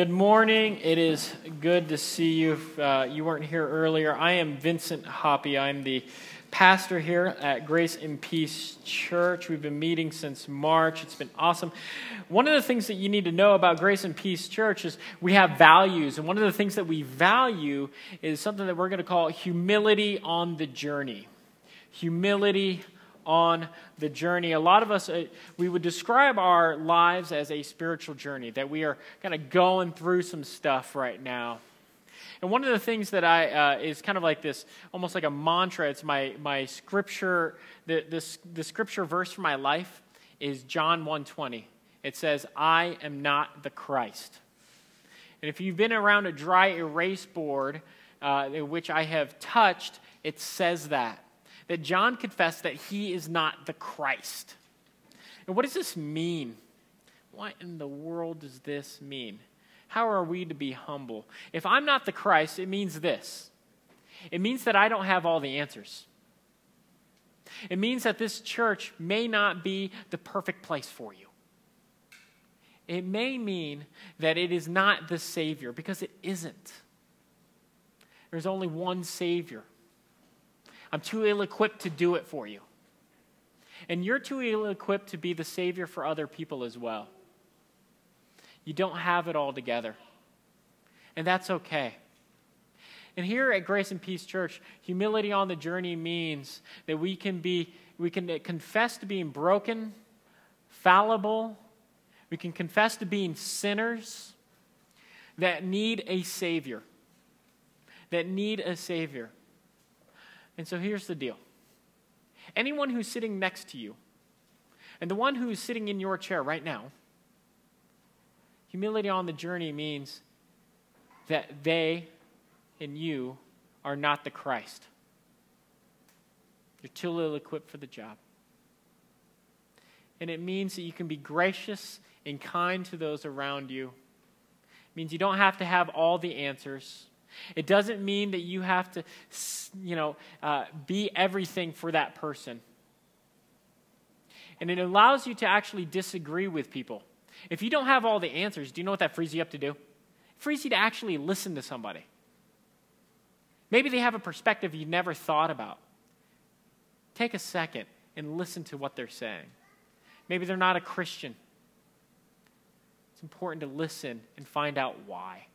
good morning. It is good to see you. If, uh, you weren't here earlier. I am Vincent Hoppy. I'm the pastor here at Grace and Peace Church. We've been meeting since March. It's been awesome. One of the things that you need to know about Grace and Peace Church is we have values. And one of the things that we value is something that we're going to call humility on the journey. Humility on the journey. A lot of us, uh, we would describe our lives as a spiritual journey, that we are kind of going through some stuff right now. And one of the things that I uh, is kind of like this, almost like a mantra. It's my my scripture. The this the scripture verse for my life is John 1:20. It says, "I am not the Christ." And if you've been around a dry erase board, uh, which I have touched, it says that that John confessed that he is not the Christ. And what does this mean? What in the world does this mean? How are we to be humble? If I'm not the Christ, it means this it means that I don't have all the answers. It means that this church may not be the perfect place for you. It may mean that it is not the Savior, because it isn't. There's only one Savior. I'm too ill equipped to do it for you. And you're too ill equipped to be the Savior for other people as well. You don't have it all together. And that's okay. And here at Grace and Peace Church, humility on the journey means that we can be we can confess to being broken, fallible, we can confess to being sinners that need a savior. That need a savior. And so here's the deal anyone who's sitting next to you, and the one who's sitting in your chair right now, humility on the journey means that they and you are not the Christ. You're too little equipped for the job. And it means that you can be gracious and kind to those around you. It means you don't have to have all the answers. It doesn't mean that you have to, you know, uh, be everything for that person. And it allows you to actually disagree with people. If you don't have all the answers, do you know what that frees you up to do? It frees you to actually listen to somebody. Maybe they have a perspective you never thought about. Take a second and listen to what they're saying. Maybe they're not a Christian. It's important to listen and find out why.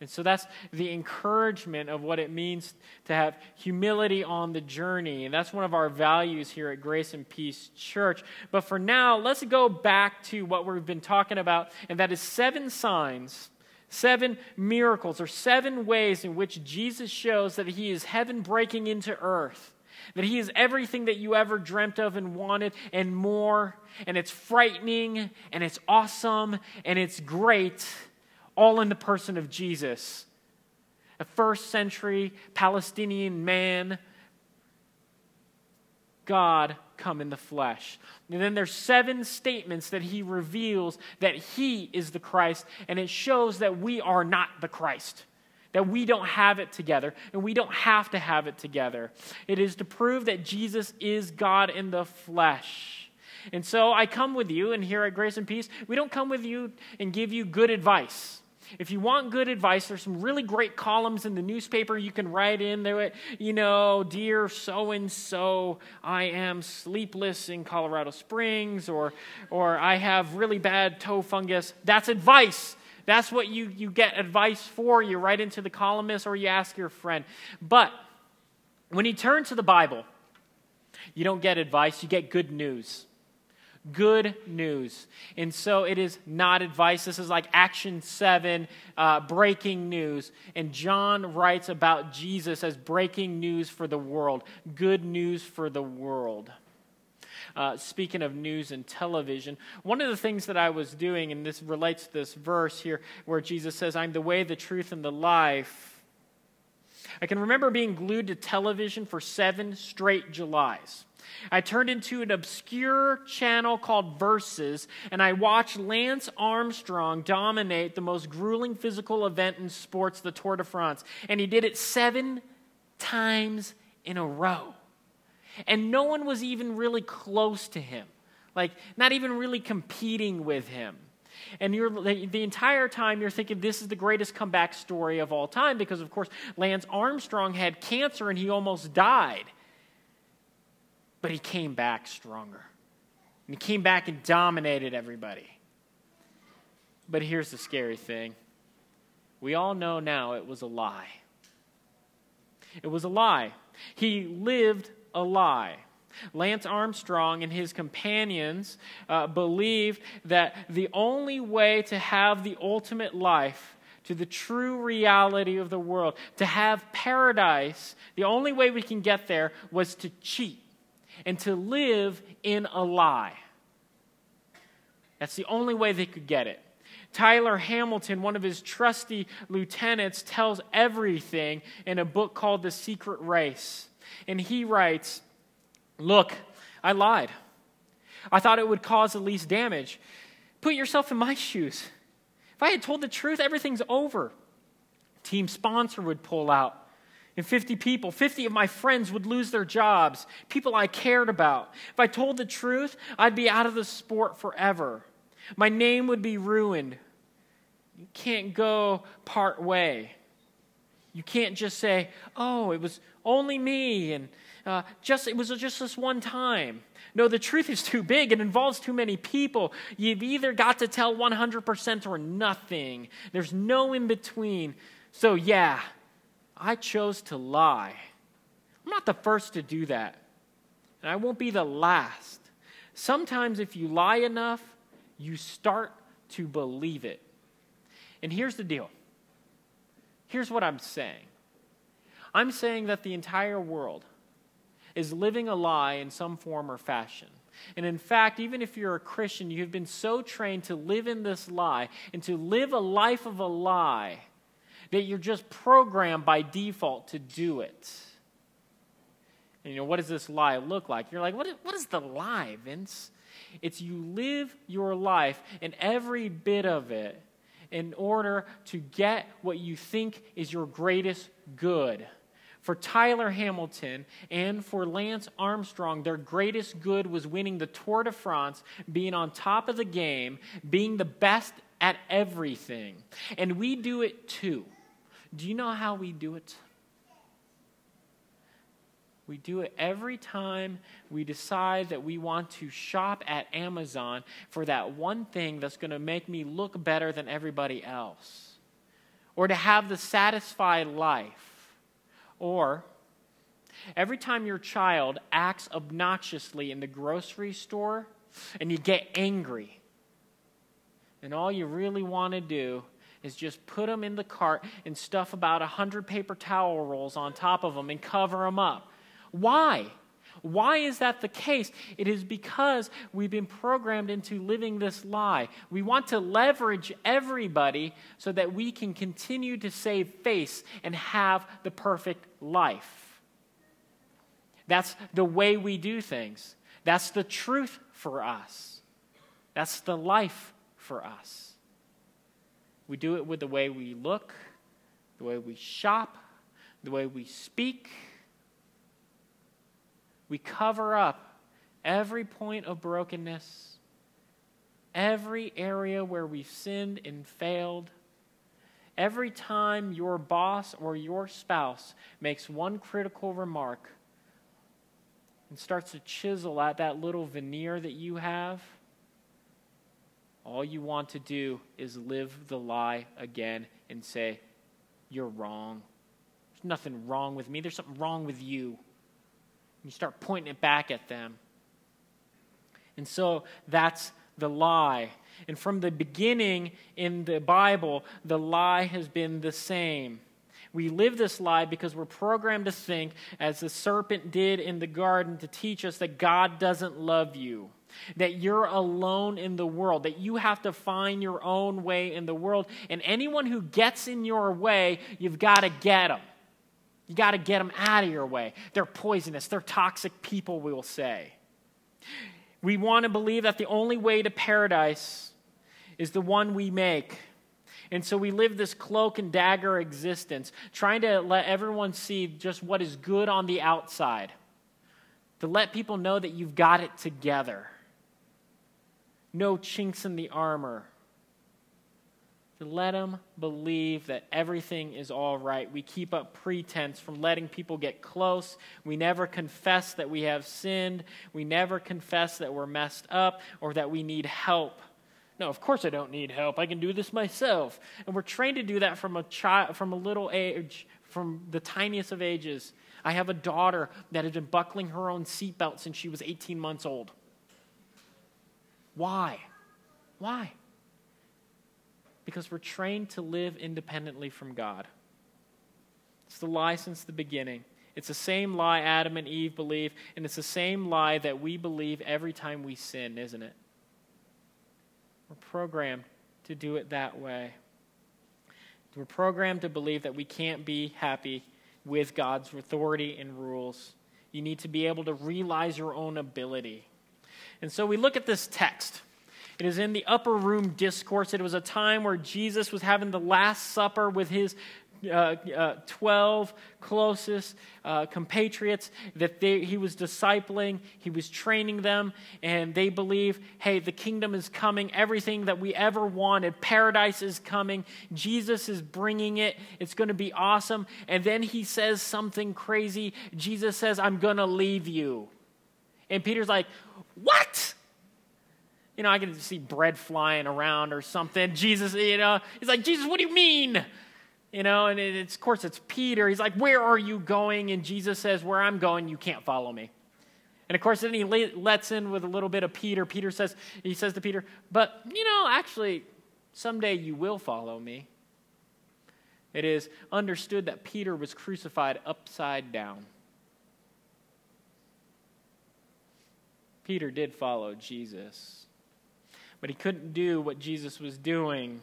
And so that's the encouragement of what it means to have humility on the journey. And that's one of our values here at Grace and Peace Church. But for now, let's go back to what we've been talking about, and that is seven signs, seven miracles, or seven ways in which Jesus shows that he is heaven breaking into earth. That he is everything that you ever dreamt of and wanted and more. And it's frightening and it's awesome and it's great all in the person of Jesus. A first century Palestinian man, God come in the flesh. And then there's seven statements that he reveals that he is the Christ, and it shows that we are not the Christ. That we don't have it together, and we don't have to have it together. It is to prove that Jesus is God in the flesh. And so I come with you, and here at Grace and Peace, we don't come with you and give you good advice. If you want good advice, there's some really great columns in the newspaper you can write in there. You know, dear so and so, I am sleepless in Colorado Springs, or, or I have really bad toe fungus. That's advice. That's what you, you get advice for. You write into the columnist or you ask your friend. But when you turn to the Bible, you don't get advice, you get good news good news. And so it is not advice. This is like Action 7, uh, breaking news. And John writes about Jesus as breaking news for the world, good news for the world. Uh, speaking of news and television, one of the things that I was doing, and this relates to this verse here where Jesus says, I'm the way, the truth, and the life. I can remember being glued to television for seven straight Julys. I turned into an obscure channel called Versus, and I watched Lance Armstrong dominate the most grueling physical event in sports, the Tour de France. And he did it seven times in a row. And no one was even really close to him, like, not even really competing with him. And you're, the entire time you're thinking this is the greatest comeback story of all time because, of course, Lance Armstrong had cancer and he almost died. But he came back stronger. And he came back and dominated everybody. But here's the scary thing we all know now it was a lie. It was a lie. He lived a lie. Lance Armstrong and his companions uh, believed that the only way to have the ultimate life, to the true reality of the world, to have paradise, the only way we can get there was to cheat and to live in a lie. That's the only way they could get it. Tyler Hamilton, one of his trusty lieutenants, tells everything in a book called The Secret Race. And he writes, Look, I lied. I thought it would cause the least damage. Put yourself in my shoes. If I had told the truth, everything's over. Team sponsor would pull out. And 50 people, 50 of my friends would lose their jobs, people I cared about. If I told the truth, I'd be out of the sport forever. My name would be ruined. You can't go part way. You can't just say, oh, it was only me and uh, just it was just this one time. No, the truth is too big. It involves too many people. You've either got to tell 100% or nothing. There's no in between. So, yeah, I chose to lie. I'm not the first to do that, and I won't be the last. Sometimes, if you lie enough, you start to believe it. And here's the deal here's what I'm saying I'm saying that the entire world is living a lie in some form or fashion. And in fact, even if you're a Christian, you've been so trained to live in this lie and to live a life of a lie that you're just programmed by default to do it. And you know, what does this lie look like? You're like, what is, what is the lie, Vince? It's you live your life and every bit of it in order to get what you think is your greatest good for Tyler Hamilton and for Lance Armstrong, their greatest good was winning the Tour de France, being on top of the game, being the best at everything. And we do it too. Do you know how we do it? We do it every time we decide that we want to shop at Amazon for that one thing that's going to make me look better than everybody else, or to have the satisfied life or every time your child acts obnoxiously in the grocery store and you get angry, and all you really want to do is just put them in the cart and stuff about a 100 paper towel rolls on top of them and cover them up. Why? Why is that the case? It is because we've been programmed into living this lie. We want to leverage everybody so that we can continue to save face and have the perfect life. That's the way we do things. That's the truth for us. That's the life for us. We do it with the way we look, the way we shop, the way we speak we cover up every point of brokenness, every area where we've sinned and failed. Every time your boss or your spouse makes one critical remark and starts to chisel at that little veneer that you have, all you want to do is live the lie again and say, You're wrong. There's nothing wrong with me. There's something wrong with you. And You start pointing it back at them. And so that's the lie. And from the beginning in the Bible, the lie has been the same. We live this lie because we're programmed to think, as the serpent did in the garden, to teach us that God doesn't love you, that you're alone in the world, that you have to find your own way in the world. And anyone who gets in your way, you've got to get them. You got to get them out of your way. They're poisonous, they're toxic people, we will say. We want to believe that the only way to paradise is the one we make. And so we live this cloak and dagger existence, trying to let everyone see just what is good on the outside, to let people know that you've got it together. No chinks in the armor. to let them believe that everything is all right. We keep up pretense from letting people get close. We never confess that we have sinned. We never confess that we're messed up or that we need help. No, of course I don't need help. I can do this myself. And we're trained to do that from a child from a little age, from the tiniest of ages. I have a daughter that has been buckling her own seatbelt since she was 18 months old. Why? Why? Because we're trained to live independently from God. It's the lie since the beginning. It's the same lie Adam and Eve believe, and it's the same lie that we believe every time we sin, isn't it? We're programmed to do it that way. We're programmed to believe that we can't be happy with God's authority and rules. You need to be able to realize your own ability. And so we look at this text. It is in the upper room discourse. It was a time where Jesus was having the Last Supper with his uh, uh, 12 closest uh, compatriots that they, he was discipling, he was training them, and they believe, hey, the kingdom is coming. Everything that we ever wanted, paradise is coming. Jesus is bringing it. It's going to be awesome. And then he says something crazy. Jesus says, I'm going to leave you. And Peter's like, what? You know, I can see bread flying around or something. Jesus, you know, he's like, Jesus, what do you mean? You know, and it's, of course it's Peter. He's like, Where are you going? And Jesus says, Where I'm going, you can't follow me. And of course, then he lets in with a little bit of Peter. Peter says, He says to Peter, But, you know, actually, someday you will follow me. It is understood that Peter was crucified upside down. Peter did follow Jesus, but he couldn't do what Jesus was doing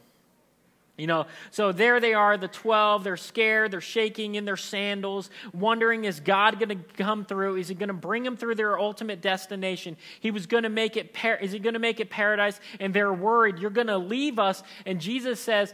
you know, so there they are, the 12. They're scared. They're shaking in their sandals, wondering, is God going to come through? Is he going to bring them through their ultimate destination? He was going to make it, par- is he going to make it paradise? And they're worried, you're going to leave us. And Jesus says,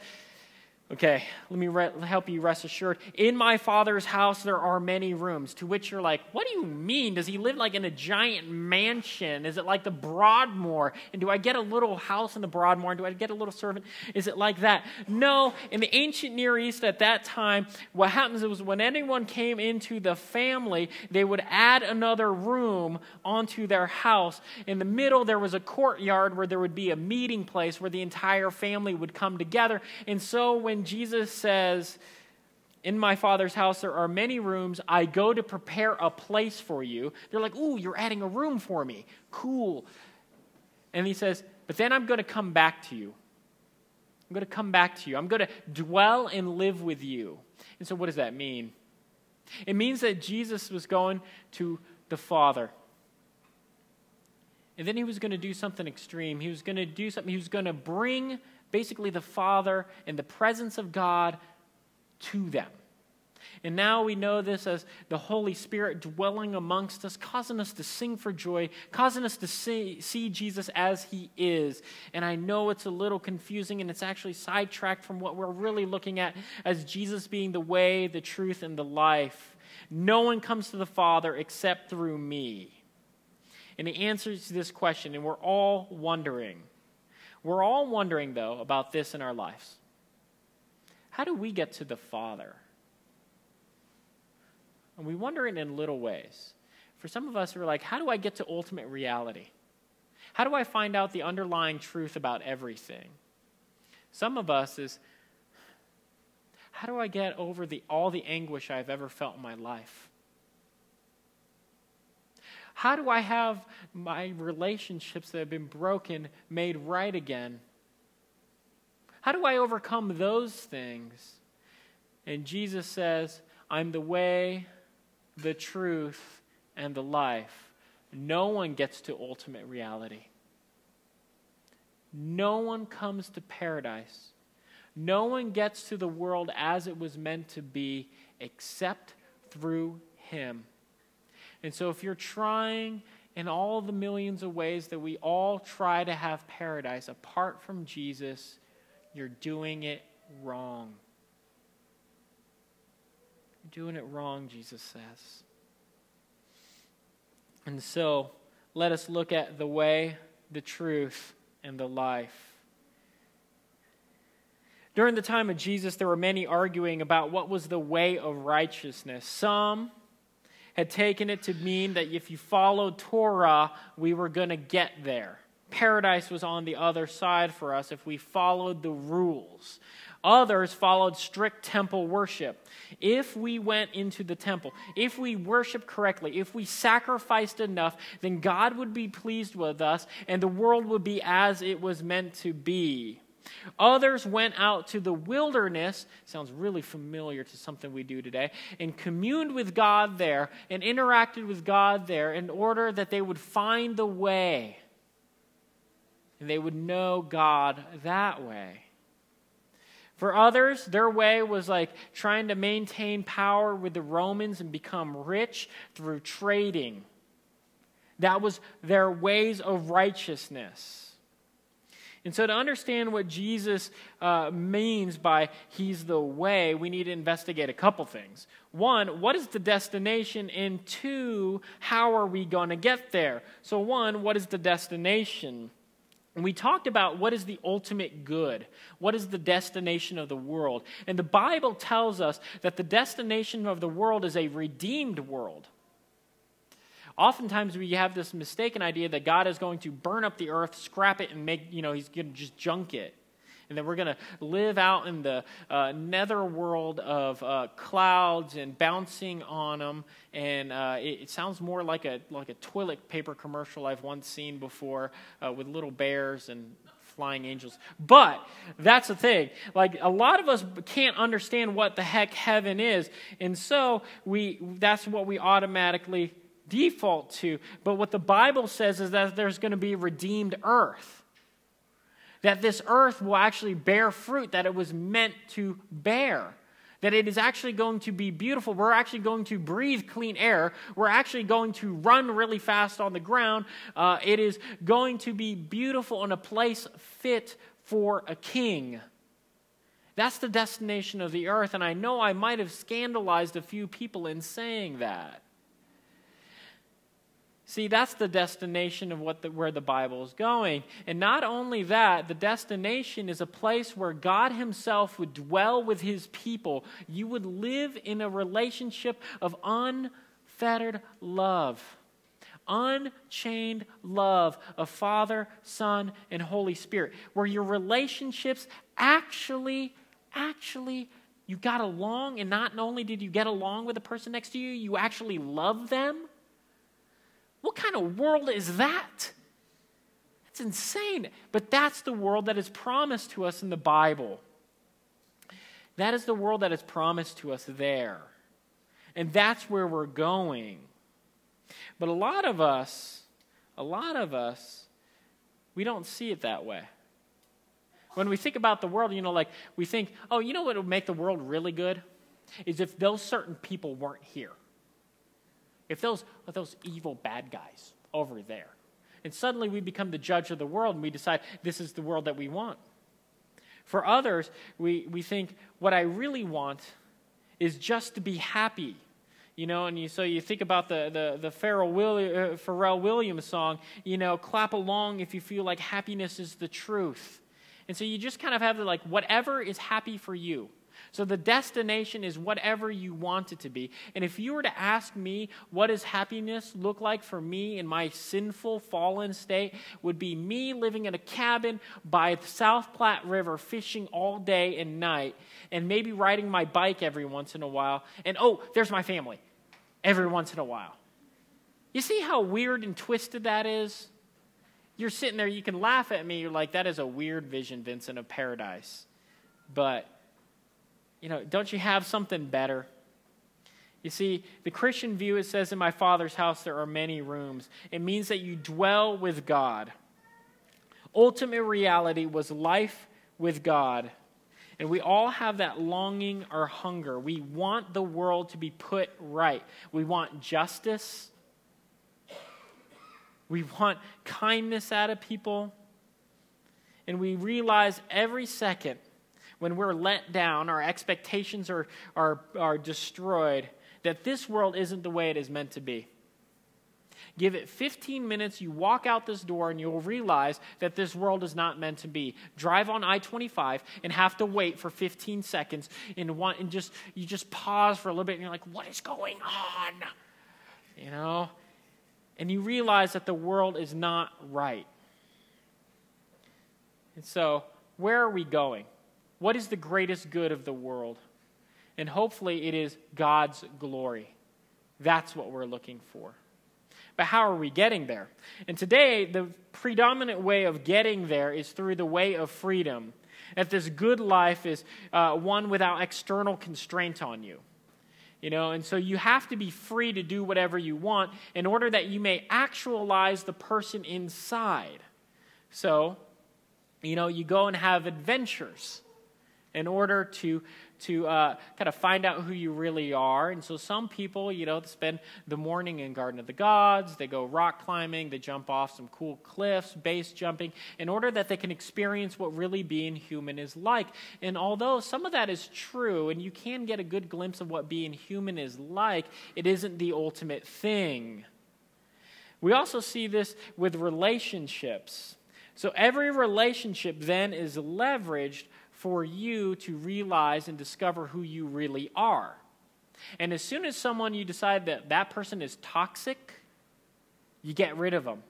Okay, let me re- help you rest assured. In my father's house, there are many rooms. To which you're like, what do you mean? Does he live like in a giant mansion? Is it like the Broadmoor? And do I get a little house in the Broadmoor? And do I get a little servant? Is it like that? No. In the ancient Near East at that time, what happens was when anyone came into the family, they would add another room onto their house. In the middle, there was a courtyard where there would be a meeting place where the entire family would come together. And so when when Jesus says, in my father's house there are many rooms. I go to prepare a place for you. They're like, Ooh, you're adding a room for me. Cool. And he says, But then I'm going to come back to you. I'm going to come back to you. I'm going to dwell and live with you. And so, what does that mean? It means that Jesus was going to the Father. And then he was going to do something extreme. He was going to do something, he was going to bring basically the Father and the presence of God to them. And now we know this as the Holy Spirit dwelling amongst us, causing us to sing for joy, causing us to see, see, Jesus as He is. And I know it's a little confusing and it's actually sidetracked from what we're really looking at as Jesus being the way, the truth, and the life. No one comes to the Father except through me. And he answers this question, and we're all wondering, we're all wondering, though, about this in our lives. How do we get to the Father? And we wonder it in little ways. For some of us, we're like, how do I get to ultimate reality? How do I find out the underlying truth about everything? Some of us is, how do I get over the, all the anguish I've ever felt in my life? How do I have my relationships that have been broken made right again? How do I overcome those things? And Jesus says, I'm the way, the truth, and the life. No one gets to ultimate reality. No one comes to paradise. No one gets to the world as it was meant to be except through Him. And so, if you're trying in all the millions of ways that we all try to have paradise apart from Jesus, you're doing it wrong. You're doing it wrong, Jesus says. And so, let us look at the way, the truth, and the life. During the time of Jesus, there were many arguing about what was the way of righteousness. Some had taken it to mean that if you followed Torah, we were going to get there. Paradise was on the other side for us if we followed the rules. Others followed strict temple worship. If we went into the temple, if we worshiped correctly, if we sacrificed enough, then God would be pleased with us and the world would be as it was meant to be. Others went out to the wilderness, sounds really familiar to something we do today, and communed with God there and interacted with God there in order that they would find the way and they would know God that way. For others, their way was like trying to maintain power with the Romans and become rich through trading. That was their ways of righteousness. And so, to understand what Jesus uh, means by He's the way, we need to investigate a couple things. One, what is the destination? And two, how are we going to get there? So, one, what is the destination? We talked about what is the ultimate good, what is the destination of the world. And the Bible tells us that the destination of the world is a redeemed world. Oftentimes we have this mistaken idea that God is going to burn up the earth, scrap it, and make, you know, he's going to just junk it. And then we're going to live out in the uh, nether world of uh, clouds and bouncing on them. And uh, it, it, sounds more like a, like a toilet paper commercial I've once seen before uh, with little bears and flying angels. But that's the thing. Like a lot of us can't understand what the heck heaven is. And so we that's what we automatically default to. But what the Bible says is that there's going to be redeemed earth. That this earth will actually bear fruit that it was meant to bear. That it is actually going to be beautiful. We're actually going to breathe clean air. We're actually going to run really fast on the ground. Uh, it is going to be beautiful in a place fit for a king. That's the destination of the earth. And I know I might have scandalized a few people in saying that. See, that's the destination of what the, where the Bible is going. And not only that, the destination is a place where God Himself would dwell with His people. You would live in a relationship of unfettered love, unchained love of Father, Son, and Holy Spirit, where your relationships actually, actually, you got along, and not only did you get along with the person next to you, you actually love them what kind of world is that? That's insane. But that's the world that is promised to us in the Bible. That is the world that is promised to us there. And that's where we're going. But a lot of us, a lot of us, we don't see it that way. When we think about the world, you know, like we think, oh, you know what would make the world really good? Is if those certain people weren't here. If those are those evil bad guys over there. And suddenly we become the judge of the world and we decide this is the world that we want. For others, we, we think what I really want is just to be happy. You know, and you, so you think about the, the, the Pharrell, Williams, uh, Pharrell Williams song, you know, clap along if you feel like happiness is the truth. And so you just kind of have the like, whatever is happy for you. So the destination is whatever you want it to be. And if you were to ask me what does happiness look like for me in my sinful fallen state would be me living in a cabin by the South Platte River fishing all day and night and maybe riding my bike every once in a while. And oh, there's my family every once in a while. You see how weird and twisted that is? You're sitting there, you can laugh at me, you're like, that is a weird vision, Vincent, of paradise. But you know, don't you have something better? You see, the Christian view, it says, In my Father's house there are many rooms. It means that you dwell with God. Ultimate reality was life with God. And we all have that longing or hunger. We want the world to be put right. We want justice. We want kindness out of people. And we realize every second when we're let down, our expectations are, are, are destroyed, that this world isn't the way it is meant to be. Give it 15 minutes, you walk out this door, and you'll realize that this world is not meant to be. Drive on I 25 and have to wait for 15 seconds and, want, and just, you just pause for a little bit and you're like, what is going on? You know? And you realize that the world is not right. And so, where are we going? What is the greatest good of the world? And hopefully, it is God's glory. That's what we're looking for. But how are we getting there? And today, the predominant way of getting there is through the way of freedom. That this good life is uh, one without external constraint on you. You know, and so you have to be free to do whatever you want in order that you may actualize the person inside. So, you know, you go and have adventures in order to to uh, kind of find out who you really are. And so some people, you know, spend the morning in Garden of the Gods, they go rock climbing, they jump off some cool cliffs, base jumping, in order that they can experience what really being human is like. And although some of that is true, and you can get a good glimpse of what being human is like, it isn't the ultimate thing. We also see this with relationships. So every relationship then is leveraged for you to realize and discover who you really are. And as soon as someone you decide that that person is toxic, you get rid of them.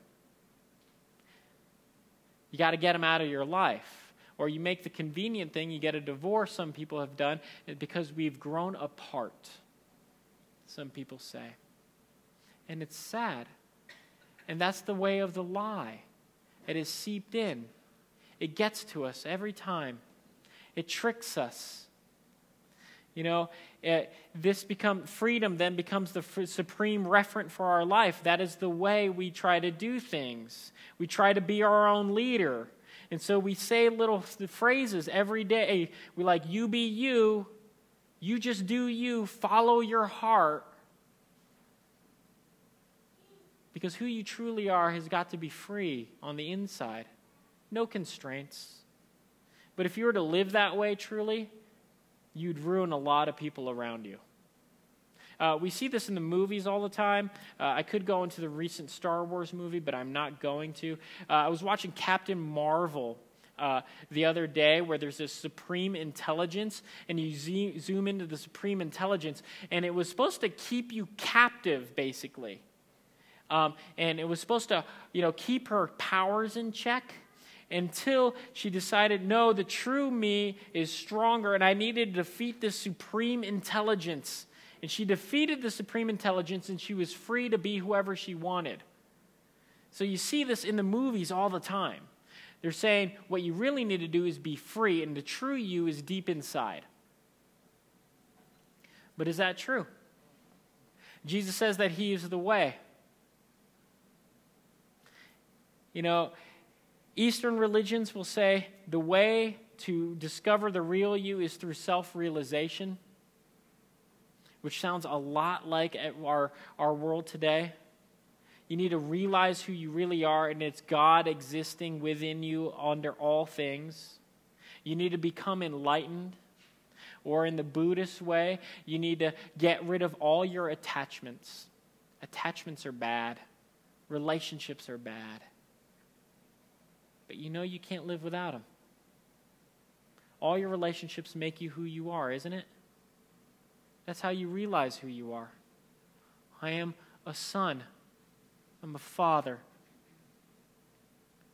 You got to get them out of your life. Or you make the convenient thing, you get a divorce, some people have done, because we've grown apart, some people say. And it's sad. And that's the way of the lie. It is seeped in, it gets to us every time. It tricks us. You know, it, this become freedom then becomes the f- supreme referent for our life. That is the way we try to do things. We try to be our own leader. And so we say little phrases every day. We like, you be you, you just do you, follow your heart. Because who you truly are has got to be free on the inside, no constraints. But if you were to live that way truly, you'd ruin a lot of people around you. Uh, we see this in the movies all the time. Uh, I could go into the recent Star Wars movie, but I'm not going to. Uh, I was watching Captain Marvel uh, the other day where there's this supreme intelligence, and you zoom into the supreme intelligence, and it was supposed to keep you captive, basically. Um, and it was supposed to, you know, keep her powers in check until she decided, no, the true me is stronger, and I needed to defeat this supreme intelligence. And she defeated the supreme intelligence, and she was free to be whoever she wanted. So you see this in the movies all the time. They're saying what you really need to do is be free, and the true you is deep inside. But is that true? Jesus says that He is the way. You know, Eastern religions will say the way to discover the real you is through self realization, which sounds a lot like our, our world today. You need to realize who you really are, and it's God existing within you under all things. You need to become enlightened. Or in the Buddhist way, you need to get rid of all your attachments. Attachments are bad, relationships are bad but you know you can't live without Him. All your relationships make you who you are, isn't it? That's how you realize who you are. I am a son. I'm a father.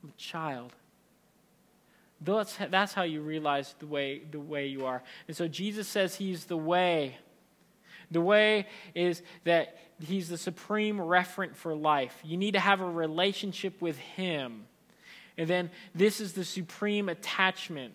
I'm a child. That's, that's how you realize the way, the way you are. And so Jesus says He's the way. The way is that He's the supreme referent for life. You need to have a relationship with Him. And then this is the supreme attachment.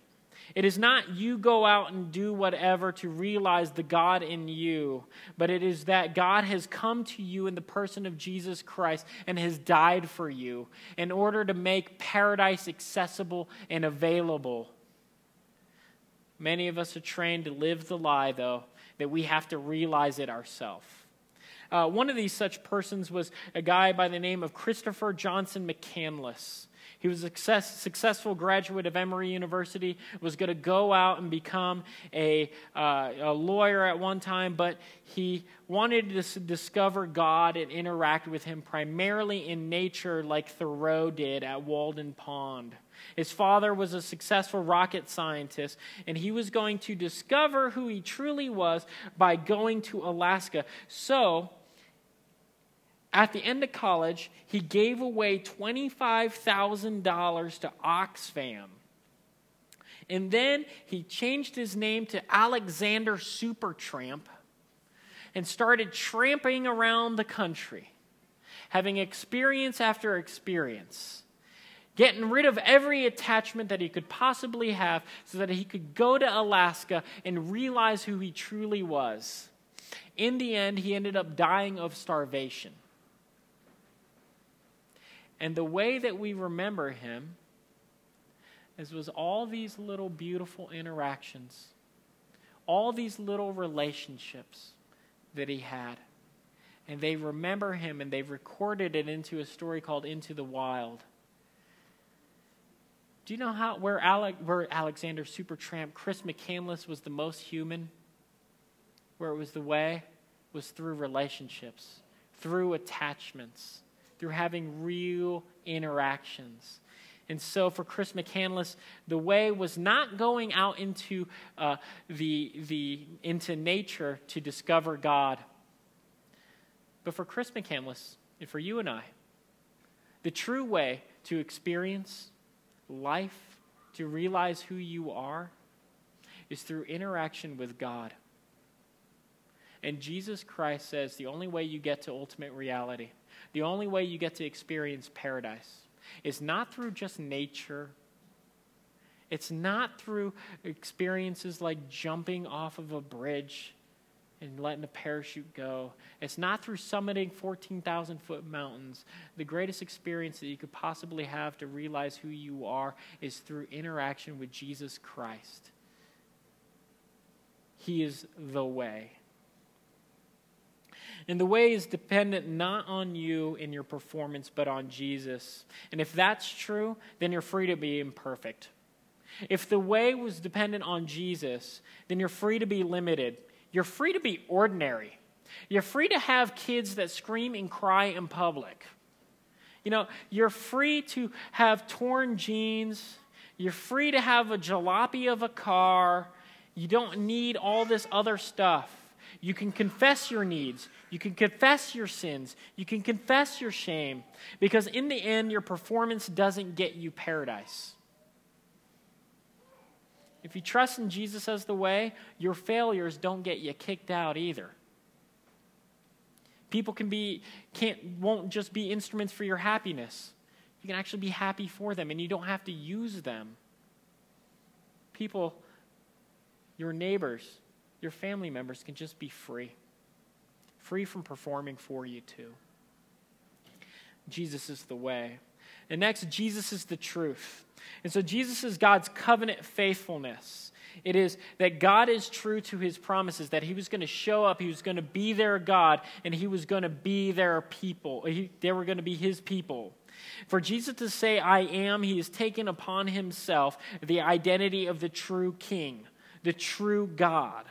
It is not you go out and do whatever to realize the God in you, but it is that God has come to you in the person of Jesus Christ and has died for you in order to make paradise accessible and available. Many of us are trained to live the lie, though, that we have to realize it ourselves. Uh, one of these such persons was a guy by the name of Christopher Johnson McCandless. He was a success, successful graduate of Emory University, was going to go out and become a, uh, a lawyer at one time, but he wanted to discover God and interact with Him primarily in nature, like Thoreau did at Walden Pond. His father was a successful rocket scientist, and he was going to discover who he truly was by going to Alaska. So, at the end of college, he gave away $25,000 to Oxfam. And then he changed his name to Alexander Supertramp and started tramping around the country, having experience after experience, getting rid of every attachment that he could possibly have so that he could go to Alaska and realize who he truly was. In the end, he ended up dying of starvation. And the way that we remember him is was all these little beautiful interactions, all these little relationships that he had. And they remember him and they've recorded it into a story called Into the Wild. Do you know how where, Alec, where Alexander Supertramp, Chris McCandless was the most human? Where it was the way was through relationships, through attachments through having real interactions. And so for Chris McCandless, the way was not going out into, uh, the, the, into nature to discover God. But for Chris McCandless, and for you and I, the true way to experience life, to realize who you are, is through interaction with God. And Jesus Christ says the only way you get to ultimate reality the only way you get to experience paradise is not through just nature. It's not through experiences like jumping off of a bridge and letting a parachute go. It's not through summiting 14,000 foot mountains. The greatest experience that you could possibly have to realize who you are is through interaction with Jesus Christ. He is the way. And the way is dependent not on you and your performance, but on Jesus. And if that's true, then you're free to be imperfect. If the way was dependent on Jesus, then you're free to be limited. You're free to be ordinary. You're free to have kids that scream and cry in public. You know, you're free to have torn jeans. You're free to have a jalopy of a car. You don't need all this other stuff. You can confess your needs. You can confess your sins. You can confess your shame. Because in the end, your performance doesn't get you paradise. If you trust in Jesus as the way, your failures don't get you kicked out either. People can be can't won't just be instruments for your happiness. You can actually be happy for them and you don't have to use them. People your neighbors, your family members can just be free, free from performing for you too. Jesus is the way. And next, Jesus is the truth. And so, Jesus is God's covenant faithfulness. It is that God is true to his promises, that he was going to show up, he was going to be their God, and he was going to be their people. He, they were going to be his people. For Jesus to say, I am, he has taken upon himself the identity of the true king, the true God.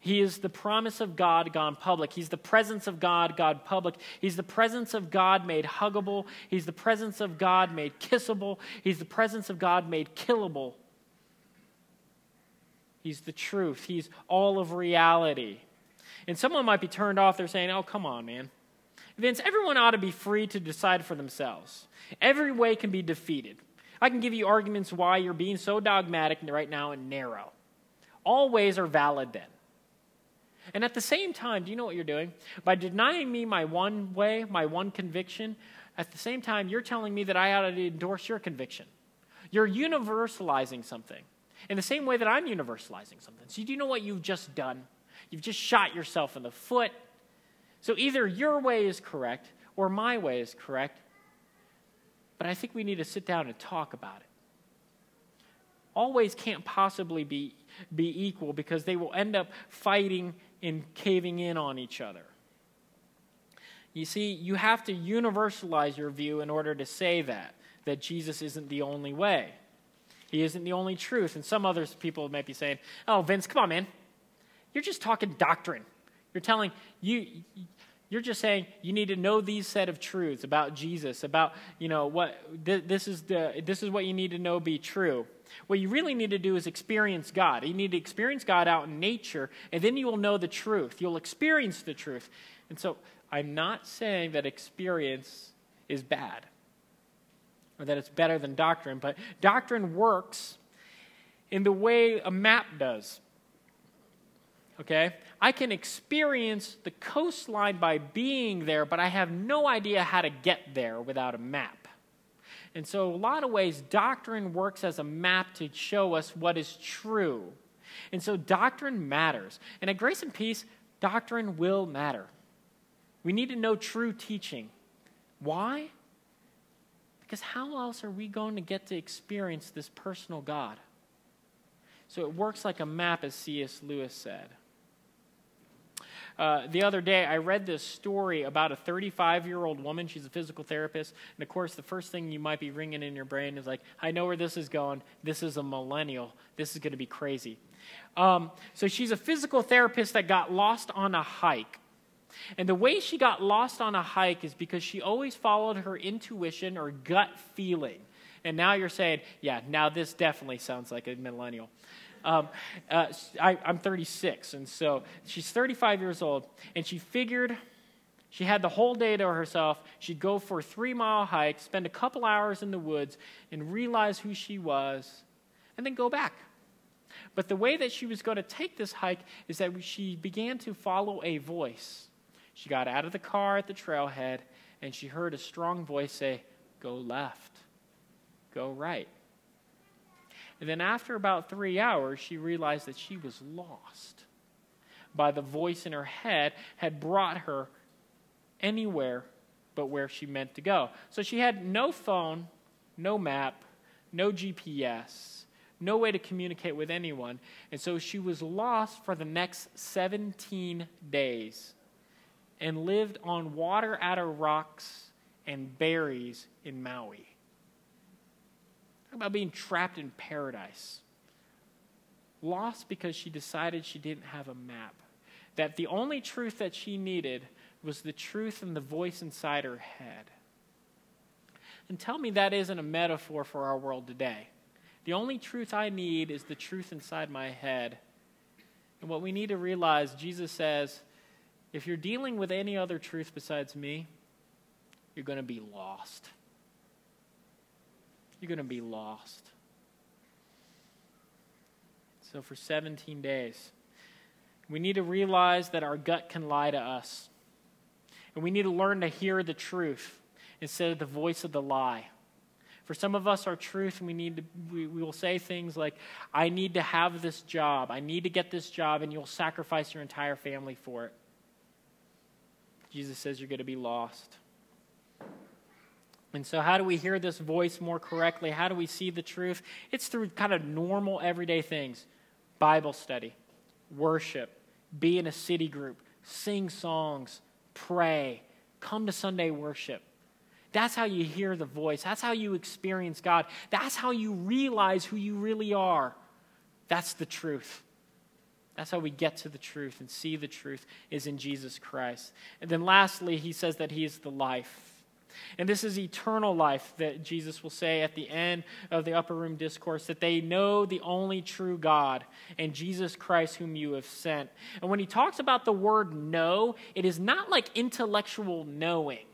He is the promise of God gone public. He's the presence of God God public. He's the presence of God made huggable. He's the presence of God made kissable. He's the presence of God made killable. He's the truth. He's all of reality. And someone might be turned off. They're saying, oh, come on, man. Vince, everyone ought to be free to decide for themselves. Every way can be defeated. I can give you arguments why you're being so dogmatic right now and narrow. All ways are valid then. And at the same time, do you know what you're doing? By denying me my one way, my one conviction, at the same time, you're telling me that I ought to endorse your conviction. You're universalizing something in the same way that I'm universalizing something. So, do you know what you've just done? You've just shot yourself in the foot. So, either your way is correct or my way is correct. But I think we need to sit down and talk about it. All ways can't possibly be, be equal because they will end up fighting in caving in on each other. You see, you have to universalize your view in order to say that. that Jesus isn't the only way. He isn't the only truth. And some other people might be saying, oh, Vince, come on, man. You're just talking doctrine. You're telling, you, you're just saying you need to know these set of truths about Jesus, about, you know, what, this is, the, this is what you need to know be true. What you really need to do is experience God. You need to experience God out in nature, and then you will know the truth. You'll experience the truth. And so I'm not saying that experience is bad or that it's better than doctrine, but doctrine works in the way a map does. Okay? I can experience the coastline by being there, but I have no idea how to get there without a map. And so, a lot of ways, doctrine works as a map to show us what is true. And so, doctrine matters. And at Grace and Peace, doctrine will matter. We need to know true teaching. Why? Because how else are we going to get to experience this personal God? So it works like a map, as C.S. Lewis said. Uh, the other day, I read this story about a 35 year old woman. She's a physical therapist. And of course, the first thing you might be ringing in your brain is like, I know where this is going. This is a millennial. This is going to be crazy. Um, so she's a physical therapist that got lost on a hike. And the way she got lost on a hike is because she always followed her intuition or gut feeling. And now you're saying, yeah, now this definitely sounds like a millennial. Um, uh, I, I'm 36, and so she's 35 years old, and she figured she had the whole day to herself. She'd go for a three mile hike, spend a couple hours in the woods, and realize who she was, and then go back. But the way that she was going to take this hike is that she began to follow a voice. She got out of the car at the trailhead and she heard a strong voice say, Go left, go right. And then after about three hours, she realized that she was lost by the voice in her head had brought her anywhere but where she meant to go. So she had no phone, no map, no GPS, no way to communicate with anyone. And so she was lost for the next 17 days and lived on water out of rocks and berries in Maui. About being trapped in paradise. Lost because she decided she didn't have a map. That the only truth that she needed was the truth and the voice inside her head. And tell me that isn't a metaphor for our world today. The only truth I need is the truth inside my head. And what we need to realize, Jesus says, if you're dealing with any other truth besides me, you're going to be lost. You're going to be lost. So, for 17 days, we need to realize that our gut can lie to us. And we need to learn to hear the truth instead of the voice of the lie. For some of us, our truth, we need to, we, we will say things like, I need to have this job. I need to get this job, and you'll sacrifice your entire family for it. Jesus says you're going to be lost. And so, how do we hear this voice more correctly? How do we see the truth? It's through kind of normal, everyday things Bible study, worship, be in a city group, sing songs, pray, come to Sunday worship. That's how you hear the voice. That's how you experience God. That's how you realize who you really are. That's the truth. That's how we get to the truth and see the truth is in Jesus Christ. And then lastly, he says that he is the life. And this is eternal life that Jesus will say at the end of the upper room discourse that they know the only true God and Jesus Christ, whom you have sent. And when he talks about the word know, it is not like intellectual knowing.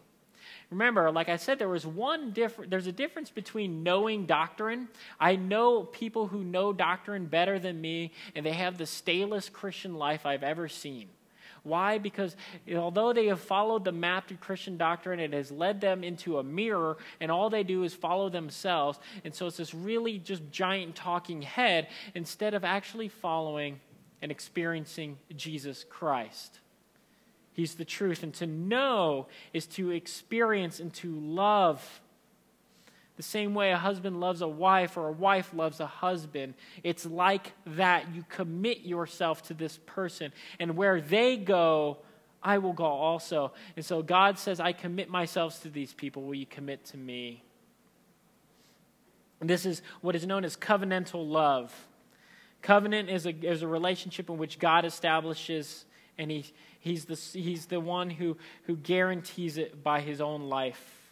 Remember, like I said, there was one different, there's a difference between knowing doctrine. I know people who know doctrine better than me, and they have the stalest Christian life I've ever seen. Why? Because although they have followed the map to Christian doctrine, it has led them into a mirror, and all they do is follow themselves. And so it's this really just giant talking head instead of actually following and experiencing Jesus Christ. He's the truth. And to know is to experience and to love. The same way a husband loves a wife or a wife loves a husband. It's like that. You commit yourself to this person. And where they go, I will go also. And so God says, I commit myself to these people. Will you commit to me? This is what is known as covenantal love. Covenant is a, is a relationship in which God establishes, and he, he's, the, he's the one who, who guarantees it by his own life.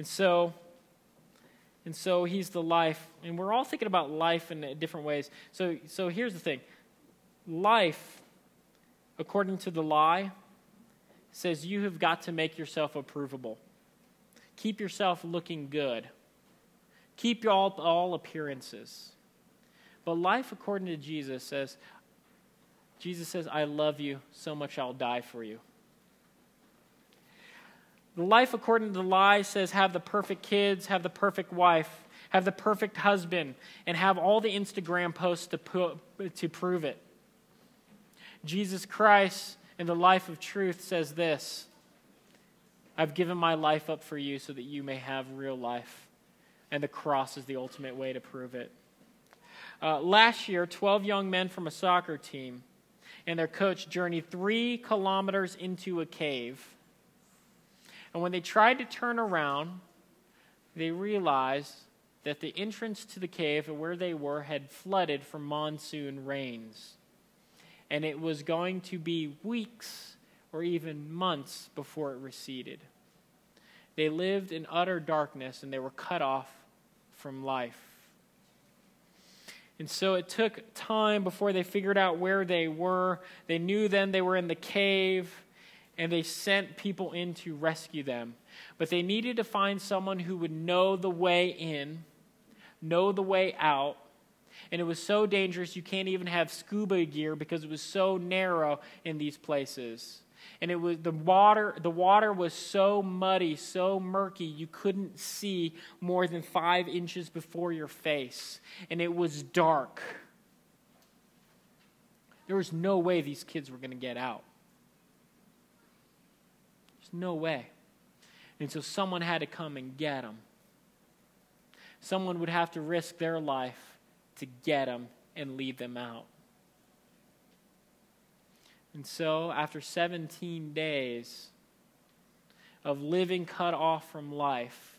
And so, and so he's the life. And we're all thinking about life in different ways. So, so here's the thing life, according to the lie, says you have got to make yourself approvable. Keep yourself looking good. Keep all, all appearances. But life, according to Jesus, says, Jesus says, I love you so much I'll die for you. The life according to the lie says, have the perfect kids, have the perfect wife, have the perfect husband, and have all the Instagram posts to, to prove it. Jesus Christ in the life of truth says this I've given my life up for you so that you may have real life. And the cross is the ultimate way to prove it. Uh, last year, 12 young men from a soccer team and their coach journeyed three kilometers into a cave. And when they tried to turn around, they realized that the entrance to the cave where they were had flooded from monsoon rains. And it was going to be weeks or even months before it receded. They lived in utter darkness and they were cut off from life. And so it took time before they figured out where they were. They knew then they were in the cave, and they sent people in to rescue them. But they needed to find someone who would know the way in, know the way out. And it was so dangerous, you can't even have scuba gear because it was so narrow in these places and it was the water the water was so muddy so murky you couldn't see more than five inches before your face and it was dark there was no way these kids were going to get out no way and so someone had to come and get them someone would have to risk their life to get them and lead them out and so, after 17 days of living cut off from life,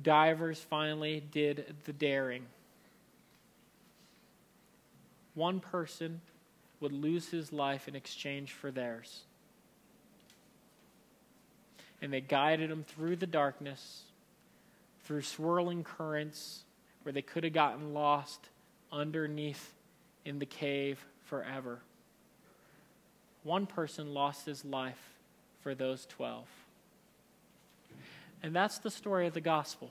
divers finally did the daring. One person would lose his life in exchange for theirs. And they guided him through the darkness, through swirling currents where they could have gotten lost underneath in the cave forever one person lost his life for those 12. And that's the story of the gospel.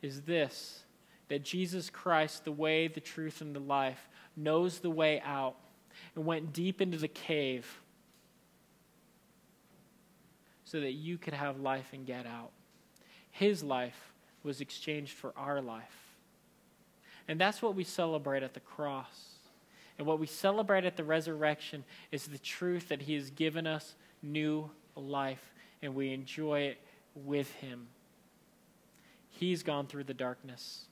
Is this that Jesus Christ, the way, the truth, and the life, knows the way out and went deep into the cave so that you could have life and get out. His life was exchanged for our life. And that's what we celebrate at the cross. And what we celebrate at the resurrection is the truth that He has given us new life, and we enjoy it with Him. He's gone through the darkness,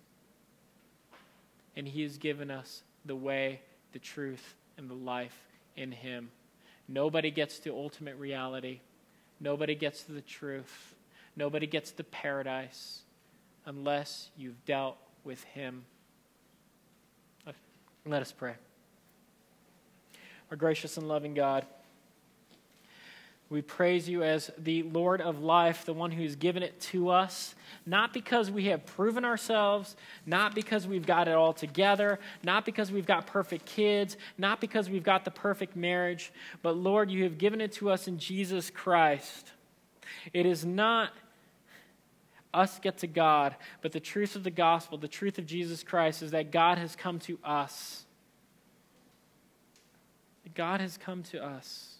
and He has given us the way, the truth, and the life in Him. Nobody gets to ultimate reality, nobody gets to the truth, nobody gets to paradise unless you've dealt with Him. Let us pray. Our gracious and loving God, we praise you as the Lord of life, the one who's given it to us, not because we have proven ourselves, not because we've got it all together, not because we've got perfect kids, not because we've got the perfect marriage, but Lord, you have given it to us in Jesus Christ. It is not us get to God, but the truth of the gospel, the truth of Jesus Christ, is that God has come to us. God has come to us.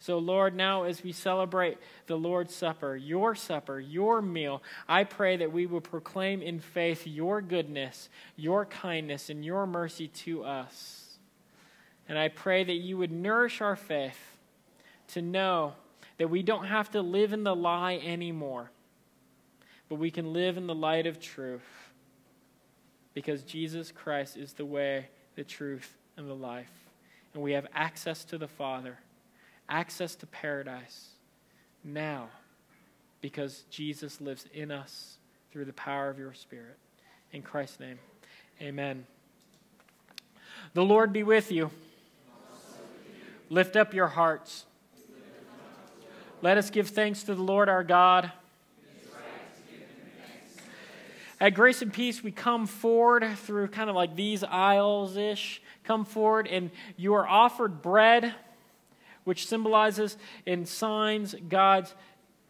So, Lord, now as we celebrate the Lord's Supper, your supper, your meal, I pray that we will proclaim in faith your goodness, your kindness, and your mercy to us. And I pray that you would nourish our faith to know that we don't have to live in the lie anymore, but we can live in the light of truth because Jesus Christ is the way, the truth, and the life and we have access to the Father, access to paradise now because Jesus lives in us through the power of your Spirit. In Christ's name, amen. The Lord be with you. Lift up your hearts. Let us give thanks to the Lord our God. At Grace and Peace, we come forward through kind of like these aisles ish. Come forward, and you are offered bread, which symbolizes and signs God's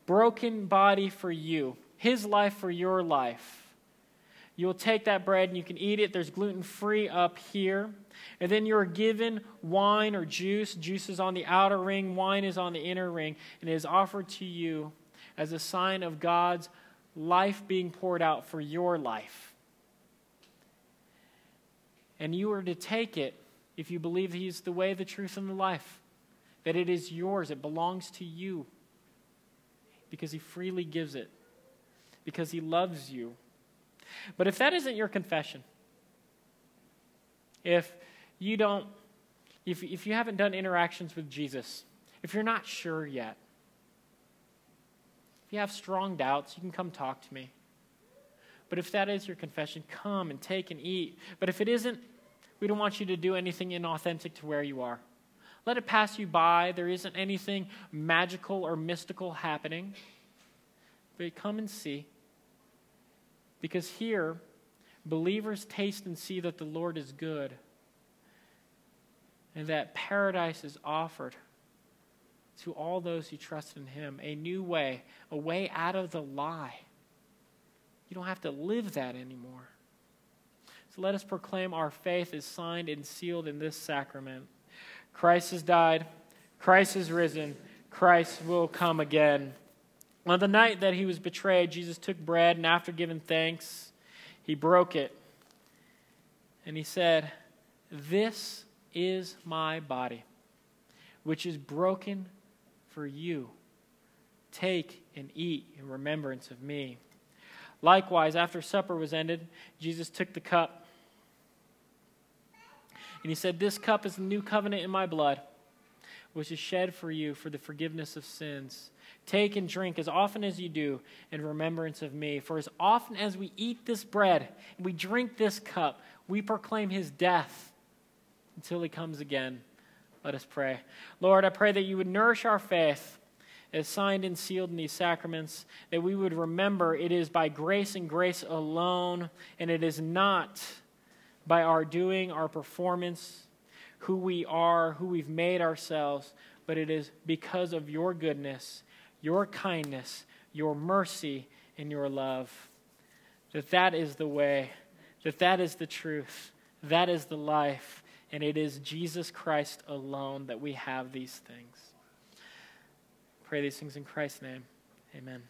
broken body for you, His life for your life. You'll take that bread and you can eat it. There's gluten free up here. And then you're given wine or juice. Juice is on the outer ring, wine is on the inner ring, and it is offered to you as a sign of God's life being poured out for your life. And you are to take it if you believe He is the way, the truth, and the life, that it is yours, it belongs to you, because He freely gives it, because He loves you. But if that isn't your confession, if you don't, if, if you haven't done interactions with Jesus, if you're not sure yet, if you have strong doubts, you can come talk to me. But if that is your confession, come and take and eat. But if it isn't, we don't want you to do anything inauthentic to where you are. Let it pass you by. There isn't anything magical or mystical happening. But come and see. Because here, believers taste and see that the Lord is good and that paradise is offered to all those who trust in Him a new way, a way out of the lie. You don't have to live that anymore. So let us proclaim our faith is signed and sealed in this sacrament. Christ has died, Christ has risen, Christ will come again. On the night that he was betrayed, Jesus took bread, and after giving thanks, he broke it. And he said, This is my body, which is broken for you. Take and eat in remembrance of me. Likewise, after supper was ended, Jesus took the cup. And he said, This cup is the new covenant in my blood, which is shed for you for the forgiveness of sins. Take and drink as often as you do in remembrance of me. For as often as we eat this bread and we drink this cup, we proclaim his death until he comes again. Let us pray. Lord, I pray that you would nourish our faith as signed and sealed in these sacraments, that we would remember it is by grace and grace alone, and it is not by our doing, our performance, who we are, who we've made ourselves, but it is because of your goodness your kindness, your mercy, and your love. That that is the way, that that is the truth, that is the life, and it is Jesus Christ alone that we have these things. Pray these things in Christ's name. Amen.